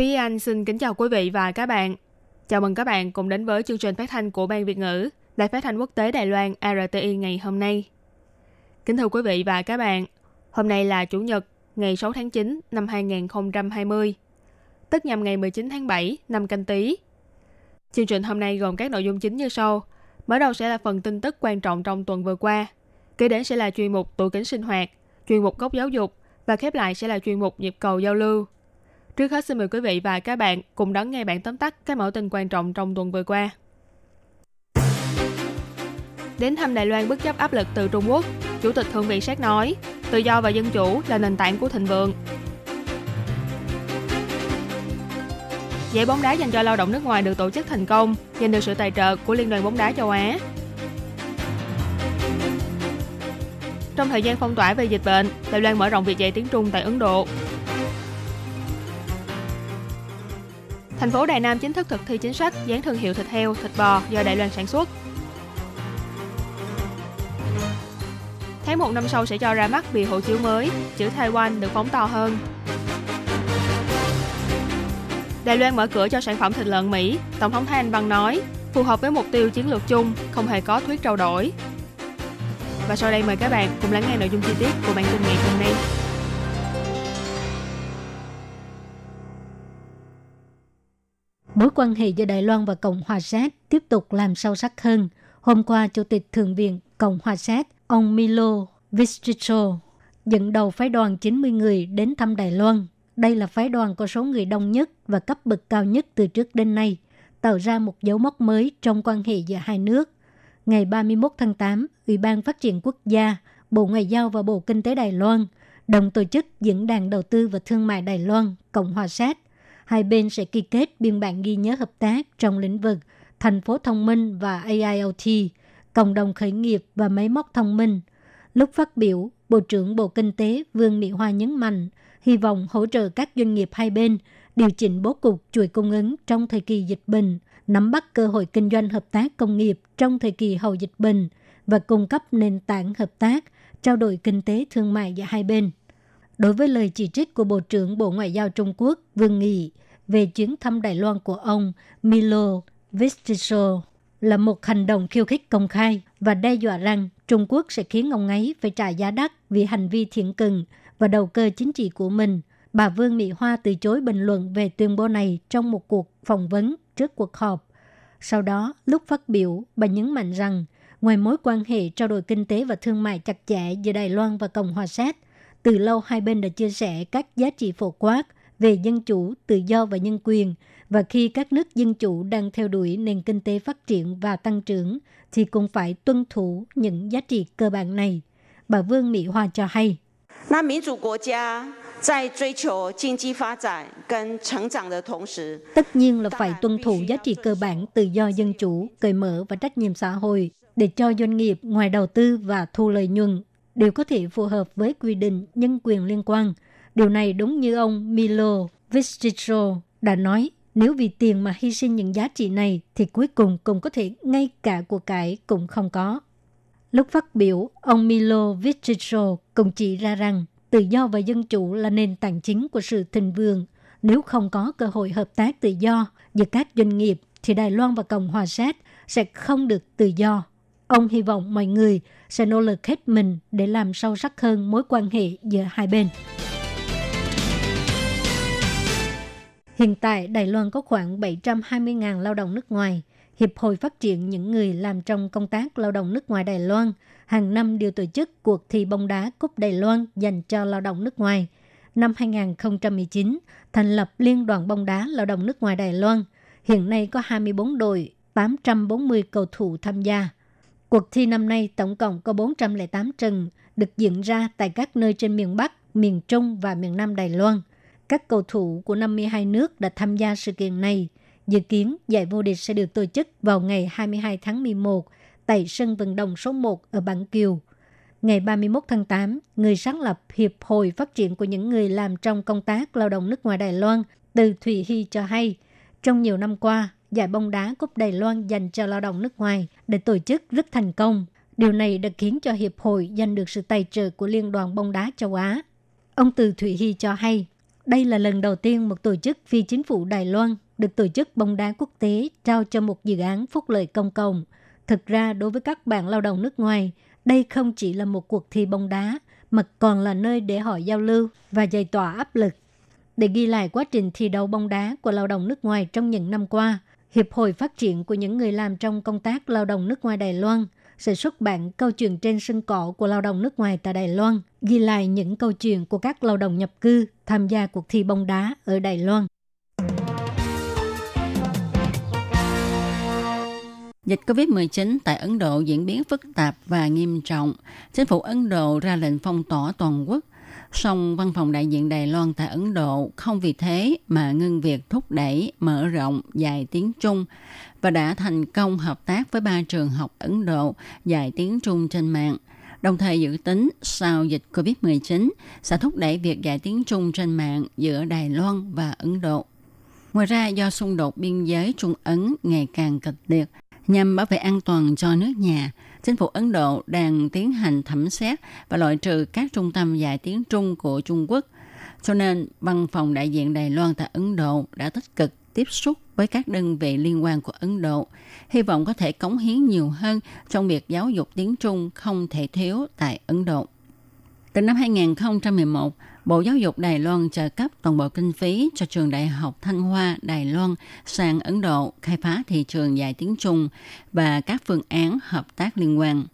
Thúy Anh xin kính chào quý vị và các bạn. Chào mừng các bạn cùng đến với chương trình phát thanh của Ban Việt ngữ Đài Phát thanh Quốc tế Đài Loan RTI ngày hôm nay. Kính thưa quý vị và các bạn, hôm nay là Chủ nhật, ngày 6 tháng 9 năm 2020, tức nhằm ngày 19 tháng 7 năm canh tí. Chương trình hôm nay gồm các nội dung chính như sau. Mở đầu sẽ là phần tin tức quan trọng trong tuần vừa qua. Kế đến sẽ là chuyên mục tủ kính sinh hoạt, chuyên mục góc giáo dục và khép lại sẽ là chuyên mục nhịp cầu giao lưu. Trước hết xin mời quý vị và các bạn cùng đón nghe bản tóm tắt các mẫu tin quan trọng trong tuần vừa qua. Đến thăm Đài Loan bất chấp áp lực từ Trung Quốc, Chủ tịch Thượng viện Séc nói, tự do và dân chủ là nền tảng của thịnh vượng. Giải bóng đá dành cho lao động nước ngoài được tổ chức thành công, giành được sự tài trợ của Liên đoàn bóng đá châu Á. Trong thời gian phong tỏa về dịch bệnh, Đài Loan mở rộng việc dạy tiếng Trung tại Ấn Độ. Thành phố Đài Nam chính thức thực thi chính sách dán thương hiệu thịt heo, thịt bò do Đài Loan sản xuất. Tháng 1 năm sau sẽ cho ra mắt bìa hộ chiếu mới, chữ Taiwan được phóng to hơn. Đài Loan mở cửa cho sản phẩm thịt lợn Mỹ, Tổng thống Thái Anh Văn nói, phù hợp với mục tiêu chiến lược chung, không hề có thuyết trao đổi. Và sau đây mời các bạn cùng lắng nghe nội dung chi tiết của bản tin ngày hôm nay. Mối quan hệ giữa Đài Loan và Cộng hòa Séc tiếp tục làm sâu sắc hơn. Hôm qua, Chủ tịch Thượng viện Cộng hòa Séc, ông Milo Vistricho, dẫn đầu phái đoàn 90 người đến thăm Đài Loan. Đây là phái đoàn có số người đông nhất và cấp bậc cao nhất từ trước đến nay, tạo ra một dấu mốc mới trong quan hệ giữa hai nước. Ngày 31 tháng 8, Ủy ban Phát triển Quốc gia, Bộ Ngoại giao và Bộ Kinh tế Đài Loan đồng tổ chức Diễn đàn Đầu tư và Thương mại Đài Loan, Cộng hòa Séc hai bên sẽ ký kết biên bản ghi nhớ hợp tác trong lĩnh vực thành phố thông minh và AIoT, cộng đồng khởi nghiệp và máy móc thông minh. Lúc phát biểu, Bộ trưởng Bộ Kinh tế Vương Mỹ Hoa nhấn mạnh, hy vọng hỗ trợ các doanh nghiệp hai bên điều chỉnh bố cục chuỗi cung ứng trong thời kỳ dịch bệnh, nắm bắt cơ hội kinh doanh hợp tác công nghiệp trong thời kỳ hậu dịch bệnh và cung cấp nền tảng hợp tác, trao đổi kinh tế thương mại giữa hai bên đối với lời chỉ trích của Bộ trưởng Bộ Ngoại giao Trung Quốc Vương Nghị về chuyến thăm Đài Loan của ông Milo Vistiso là một hành động khiêu khích công khai và đe dọa rằng Trung Quốc sẽ khiến ông ấy phải trả giá đắt vì hành vi thiện cừng và đầu cơ chính trị của mình. Bà Vương Mỹ Hoa từ chối bình luận về tuyên bố này trong một cuộc phỏng vấn trước cuộc họp. Sau đó, lúc phát biểu, bà nhấn mạnh rằng ngoài mối quan hệ trao đổi kinh tế và thương mại chặt chẽ giữa Đài Loan và Cộng hòa Séc, từ lâu hai bên đã chia sẻ các giá trị phổ quát về dân chủ, tự do và nhân quyền và khi các nước dân chủ đang theo đuổi nền kinh tế phát triển và tăng trưởng thì cũng phải tuân thủ những giá trị cơ bản này. Bà Vương Mỹ Hoa cho hay. 那民主国家在追求经济发展跟成长的同时，tất nhiên là phải tuân thủ giá trị cơ bản tự do dân chủ, cởi mở và trách nhiệm xã hội để cho doanh nghiệp ngoài đầu tư và thu lợi nhuận đều có thể phù hợp với quy định nhân quyền liên quan. Điều này đúng như ông Milo Vistitro đã nói, nếu vì tiền mà hy sinh những giá trị này thì cuối cùng cũng có thể ngay cả của cải cũng không có. Lúc phát biểu, ông Milo Vistitro cũng chỉ ra rằng tự do và dân chủ là nền tảng chính của sự thịnh vượng. Nếu không có cơ hội hợp tác tự do giữa các doanh nghiệp thì Đài Loan và Cộng hòa Séc sẽ không được tự do. Ông hy vọng mọi người sẽ nỗ lực hết mình để làm sâu sắc hơn mối quan hệ giữa hai bên. Hiện tại, Đài Loan có khoảng 720.000 lao động nước ngoài. Hiệp hội phát triển những người làm trong công tác lao động nước ngoài Đài Loan hàng năm đều tổ chức cuộc thi bóng đá Cúp Đài Loan dành cho lao động nước ngoài. Năm 2019, thành lập Liên đoàn bóng đá lao động nước ngoài Đài Loan. Hiện nay có 24 đội, 840 cầu thủ tham gia. Cuộc thi năm nay tổng cộng có 408 trận, được diễn ra tại các nơi trên miền Bắc, miền Trung và miền Nam Đài Loan. Các cầu thủ của 52 nước đã tham gia sự kiện này. Dự kiến giải vô địch sẽ được tổ chức vào ngày 22 tháng 11 tại sân vận động số 1 ở Bản Kiều. Ngày 31 tháng 8, người sáng lập Hiệp hội Phát triển của những người làm trong công tác lao động nước ngoài Đài Loan, Từ Thủy Hy cho hay, trong nhiều năm qua, giải bóng đá Cúp Đài Loan dành cho lao động nước ngoài được tổ chức rất thành công. Điều này đã khiến cho Hiệp hội giành được sự tài trợ của Liên đoàn bóng đá châu Á. Ông Từ Thụy Hy cho hay, đây là lần đầu tiên một tổ chức phi chính phủ Đài Loan được tổ chức bóng đá quốc tế trao cho một dự án phúc lợi công cộng. Thực ra, đối với các bạn lao động nước ngoài, đây không chỉ là một cuộc thi bóng đá, mà còn là nơi để họ giao lưu và giải tỏa áp lực. Để ghi lại quá trình thi đấu bóng đá của lao động nước ngoài trong những năm qua, Hiệp hội Phát triển của những người làm trong công tác lao động nước ngoài Đài Loan sẽ xuất bản câu chuyện trên sân cỏ của lao động nước ngoài tại Đài Loan, ghi lại những câu chuyện của các lao động nhập cư tham gia cuộc thi bóng đá ở Đài Loan. Dịch COVID-19 tại Ấn Độ diễn biến phức tạp và nghiêm trọng. Chính phủ Ấn Độ ra lệnh phong tỏa toàn quốc. Song văn phòng đại diện Đài Loan tại Ấn Độ không vì thế mà ngưng việc thúc đẩy, mở rộng dạy tiếng Trung và đã thành công hợp tác với ba trường học Ấn Độ dạy tiếng Trung trên mạng. Đồng thời dự tính sau dịch COVID-19 sẽ thúc đẩy việc dạy tiếng Trung trên mạng giữa Đài Loan và Ấn Độ. Ngoài ra, do xung đột biên giới Trung Ấn ngày càng kịch liệt, nhằm bảo vệ an toàn cho nước nhà, chính phủ Ấn Độ đang tiến hành thẩm xét và loại trừ các trung tâm dạy tiếng Trung của Trung Quốc. Cho nên, văn phòng đại diện Đài Loan tại Ấn Độ đã tích cực tiếp xúc với các đơn vị liên quan của Ấn Độ, hy vọng có thể cống hiến nhiều hơn trong việc giáo dục tiếng Trung không thể thiếu tại Ấn Độ. Từ năm 2011, Bộ Giáo dục Đài Loan trợ cấp toàn bộ kinh phí cho trường Đại học Thanh Hoa Đài Loan sang Ấn Độ khai phá thị trường dạy tiếng Trung và các phương án hợp tác liên quan.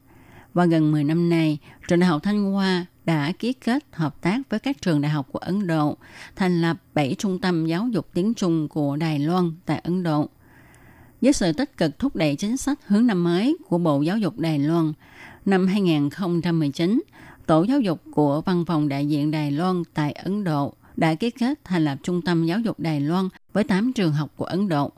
Và gần 10 năm nay, trường Đại học Thanh Hoa đã ký kết hợp tác với các trường đại học của Ấn Độ, thành lập 7 trung tâm giáo dục tiếng Trung của Đài Loan tại Ấn Độ. Với sự tích cực thúc đẩy chính sách hướng năm mới của Bộ Giáo dục Đài Loan, năm 2019, Tổ giáo dục của Văn phòng đại diện Đài Loan tại Ấn Độ đã ký kết thành lập Trung tâm Giáo dục Đài Loan với 8 trường học của Ấn Độ.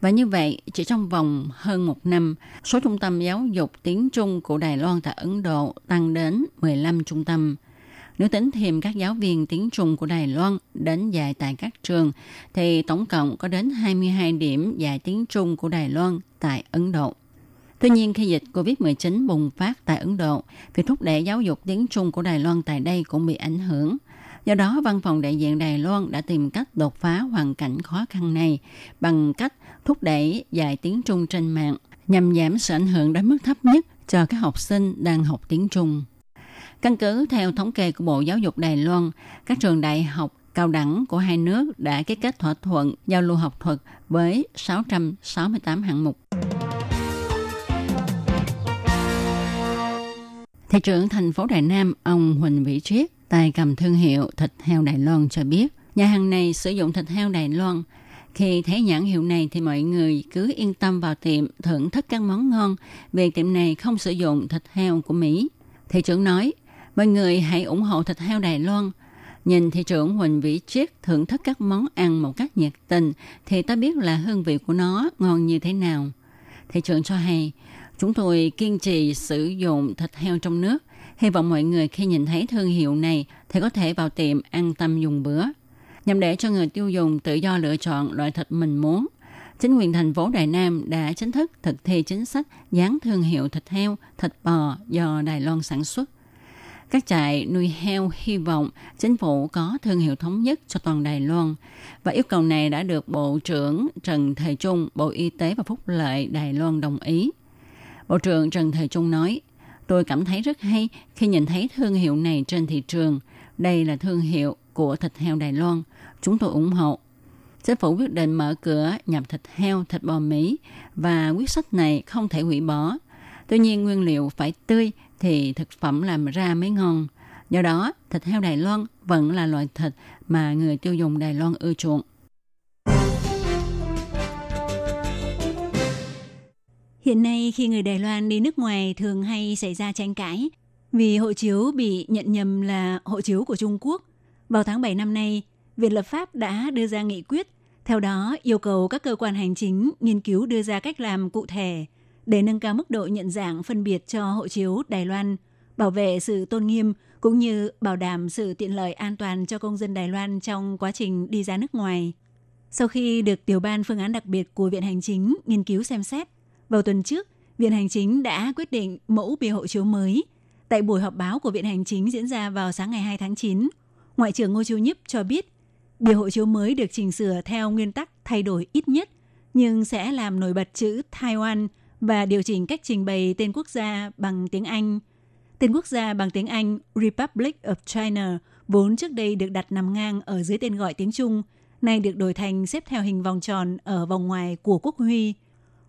Và như vậy, chỉ trong vòng hơn một năm, số trung tâm giáo dục tiếng Trung của Đài Loan tại Ấn Độ tăng đến 15 trung tâm. Nếu tính thêm các giáo viên tiếng Trung của Đài Loan đến dạy tại các trường, thì tổng cộng có đến 22 điểm dạy tiếng Trung của Đài Loan tại Ấn Độ. Tuy nhiên, khi dịch COVID-19 bùng phát tại Ấn Độ, việc thúc đẩy giáo dục tiếng Trung của Đài Loan tại đây cũng bị ảnh hưởng. Do đó, văn phòng đại diện Đài Loan đã tìm cách đột phá hoàn cảnh khó khăn này bằng cách thúc đẩy dạy tiếng Trung trên mạng nhằm giảm sự ảnh hưởng đến mức thấp nhất cho các học sinh đang học tiếng Trung. Căn cứ theo thống kê của Bộ Giáo dục Đài Loan, các trường đại học cao đẳng của hai nước đã ký kết thỏa thuận giao lưu học thuật với 668 hạng mục. Thị trưởng thành phố Đài Nam, ông Huỳnh Vĩ Triết, tài cầm thương hiệu thịt heo Đài Loan cho biết, nhà hàng này sử dụng thịt heo Đài Loan. Khi thấy nhãn hiệu này thì mọi người cứ yên tâm vào tiệm thưởng thức các món ngon vì tiệm này không sử dụng thịt heo của Mỹ. Thị trưởng nói, mọi người hãy ủng hộ thịt heo Đài Loan. Nhìn thị trưởng Huỳnh Vĩ Triết thưởng thức các món ăn một cách nhiệt tình thì ta biết là hương vị của nó ngon như thế nào. Thị trưởng cho hay, Chúng tôi kiên trì sử dụng thịt heo trong nước. Hy vọng mọi người khi nhìn thấy thương hiệu này thì có thể vào tiệm an tâm dùng bữa. Nhằm để cho người tiêu dùng tự do lựa chọn loại thịt mình muốn. Chính quyền thành phố Đài Nam đã chính thức thực thi chính sách dán thương hiệu thịt heo, thịt bò do Đài Loan sản xuất. Các trại nuôi heo hy vọng chính phủ có thương hiệu thống nhất cho toàn Đài Loan và yêu cầu này đã được Bộ trưởng Trần Thời Trung, Bộ Y tế và Phúc lợi Đài Loan đồng ý. Bộ trưởng Trần Thời Trung nói, tôi cảm thấy rất hay khi nhìn thấy thương hiệu này trên thị trường. Đây là thương hiệu của thịt heo Đài Loan. Chúng tôi ủng hộ. Chính phủ quyết định mở cửa nhập thịt heo, thịt bò Mỹ và quyết sách này không thể hủy bỏ. Tuy nhiên nguyên liệu phải tươi thì thực phẩm làm ra mới ngon. Do đó, thịt heo Đài Loan vẫn là loại thịt mà người tiêu dùng Đài Loan ưa chuộng. Hiện nay khi người Đài Loan đi nước ngoài thường hay xảy ra tranh cãi vì hộ chiếu bị nhận nhầm là hộ chiếu của Trung Quốc. Vào tháng 7 năm nay, Viện lập pháp đã đưa ra nghị quyết, theo đó yêu cầu các cơ quan hành chính nghiên cứu đưa ra cách làm cụ thể để nâng cao mức độ nhận dạng phân biệt cho hộ chiếu Đài Loan, bảo vệ sự tôn nghiêm cũng như bảo đảm sự tiện lợi an toàn cho công dân Đài Loan trong quá trình đi ra nước ngoài. Sau khi được tiểu ban phương án đặc biệt của Viện Hành Chính nghiên cứu xem xét, vào tuần trước, Viện Hành Chính đã quyết định mẫu bìa hộ chiếu mới. Tại buổi họp báo của Viện Hành Chính diễn ra vào sáng ngày 2 tháng 9, Ngoại trưởng Ngô Chiêu Nhíp cho biết, bìa hộ chiếu mới được chỉnh sửa theo nguyên tắc thay đổi ít nhất, nhưng sẽ làm nổi bật chữ Taiwan và điều chỉnh cách trình bày tên quốc gia bằng tiếng Anh. Tên quốc gia bằng tiếng Anh Republic of China vốn trước đây được đặt nằm ngang ở dưới tên gọi tiếng Trung, nay được đổi thành xếp theo hình vòng tròn ở vòng ngoài của quốc huy.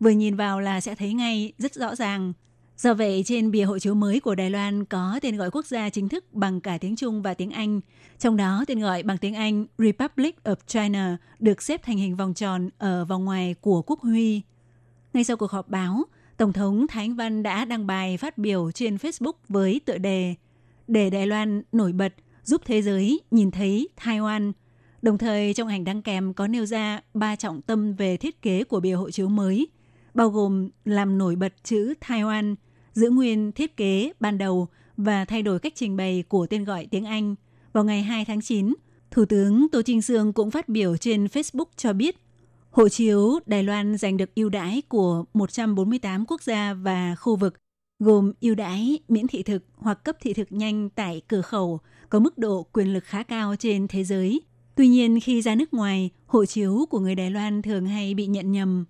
vừa nhìn vào là sẽ thấy ngay rất rõ ràng. Do vậy, trên bìa hộ chiếu mới của Đài Loan có tên gọi quốc gia chính thức bằng cả tiếng Trung và tiếng Anh. Trong đó, tên gọi bằng tiếng Anh Republic of China được xếp thành hình vòng tròn ở vòng ngoài của quốc huy. Ngay sau cuộc họp báo, Tổng thống Thái Anh Văn đã đăng bài phát biểu trên Facebook với tựa đề Để Đài Loan nổi bật, giúp thế giới nhìn thấy Taiwan. Đồng thời trong ảnh đăng kèm có nêu ra ba trọng tâm về thiết kế của bìa hộ chiếu mới, bao gồm làm nổi bật chữ Taiwan, giữ nguyên thiết kế ban đầu và thay đổi cách trình bày của tên gọi tiếng Anh. Vào ngày 2 tháng 9, Thủ tướng Tô Trinh Sương cũng phát biểu trên Facebook cho biết Hộ chiếu Đài Loan giành được ưu đãi của 148 quốc gia và khu vực, gồm ưu đãi miễn thị thực hoặc cấp thị thực nhanh tại cửa khẩu, có mức độ quyền lực khá cao trên thế giới. Tuy nhiên, khi ra nước ngoài, hộ chiếu của người Đài Loan thường hay bị nhận nhầm.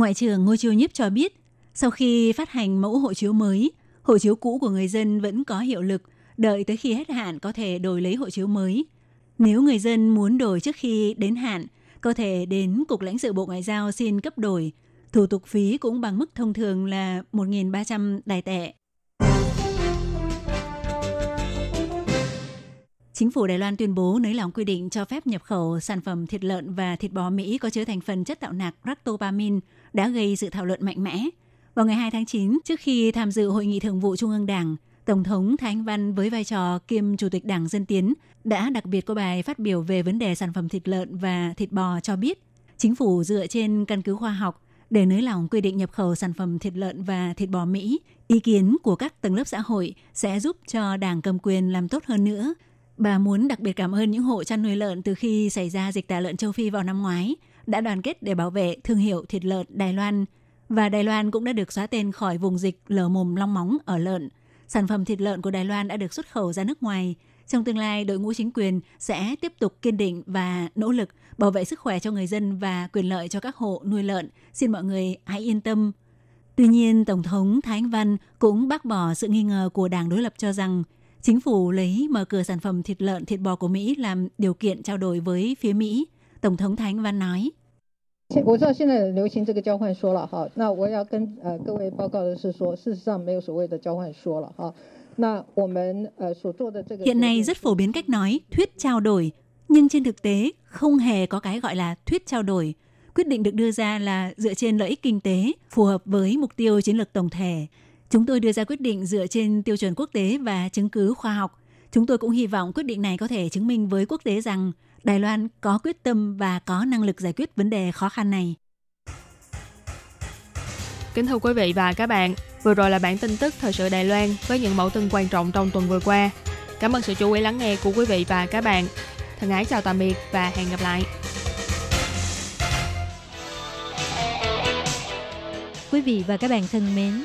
Ngoại trưởng Ngô Chiêu Nhiếp cho biết, sau khi phát hành mẫu hộ chiếu mới, hộ chiếu cũ của người dân vẫn có hiệu lực, đợi tới khi hết hạn có thể đổi lấy hộ chiếu mới. Nếu người dân muốn đổi trước khi đến hạn, có thể đến Cục lãnh sự Bộ Ngoại giao xin cấp đổi. Thủ tục phí cũng bằng mức thông thường là 1.300 đài tệ. Chính phủ Đài Loan tuyên bố nới lỏng quy định cho phép nhập khẩu sản phẩm thịt lợn và thịt bò Mỹ có chứa thành phần chất tạo nạc ractopamine đã gây sự thảo luận mạnh mẽ. Vào ngày 2 tháng 9, trước khi tham dự Hội nghị Thường vụ Trung ương Đảng, Tổng thống Thái Anh Văn với vai trò kiêm Chủ tịch Đảng Dân Tiến đã đặc biệt có bài phát biểu về vấn đề sản phẩm thịt lợn và thịt bò cho biết chính phủ dựa trên căn cứ khoa học để nới lỏng quy định nhập khẩu sản phẩm thịt lợn và thịt bò Mỹ. Ý kiến của các tầng lớp xã hội sẽ giúp cho đảng cầm quyền làm tốt hơn nữa. Bà muốn đặc biệt cảm ơn những hộ chăn nuôi lợn từ khi xảy ra dịch tả lợn châu Phi vào năm ngoái đã đoàn kết để bảo vệ thương hiệu thịt lợn Đài Loan và Đài Loan cũng đã được xóa tên khỏi vùng dịch lở mồm long móng ở lợn. Sản phẩm thịt lợn của Đài Loan đã được xuất khẩu ra nước ngoài. Trong tương lai, đội ngũ chính quyền sẽ tiếp tục kiên định và nỗ lực bảo vệ sức khỏe cho người dân và quyền lợi cho các hộ nuôi lợn. Xin mọi người hãy yên tâm. Tuy nhiên, Tổng thống Thái Anh Văn cũng bác bỏ sự nghi ngờ của đảng đối lập cho rằng chính phủ lấy mở cửa sản phẩm thịt lợn, thịt bò của Mỹ làm điều kiện trao đổi với phía Mỹ. Tổng thống Thái Anh Văn nói. 我知道现在流行这个交换说了哈，那我要跟呃各位报告的是说，事实上没有所谓的交换说了哈。那我们呃所做的这个 Hiện nay rất phổ biến cách nói thuyết trao đổi, nhưng trên thực tế không hề có cái gọi là thuyết trao đổi. Quyết định được đưa ra là dựa trên lợi ích kinh tế, phù hợp với mục tiêu chiến lược tổng thể. Chúng tôi đưa ra quyết định dựa trên tiêu chuẩn quốc tế và chứng cứ khoa học. Chúng tôi cũng hy vọng quyết định này có thể chứng minh với quốc tế rằng Đài Loan có quyết tâm và có năng lực giải quyết vấn đề khó khăn này. Kính thưa quý vị và các bạn, vừa rồi là bản tin tức thời sự Đài Loan với những mẫu tin quan trọng trong tuần vừa qua. Cảm ơn sự chú ý lắng nghe của quý vị và các bạn. Thân ái chào tạm biệt và hẹn gặp lại. Quý vị và các bạn thân mến,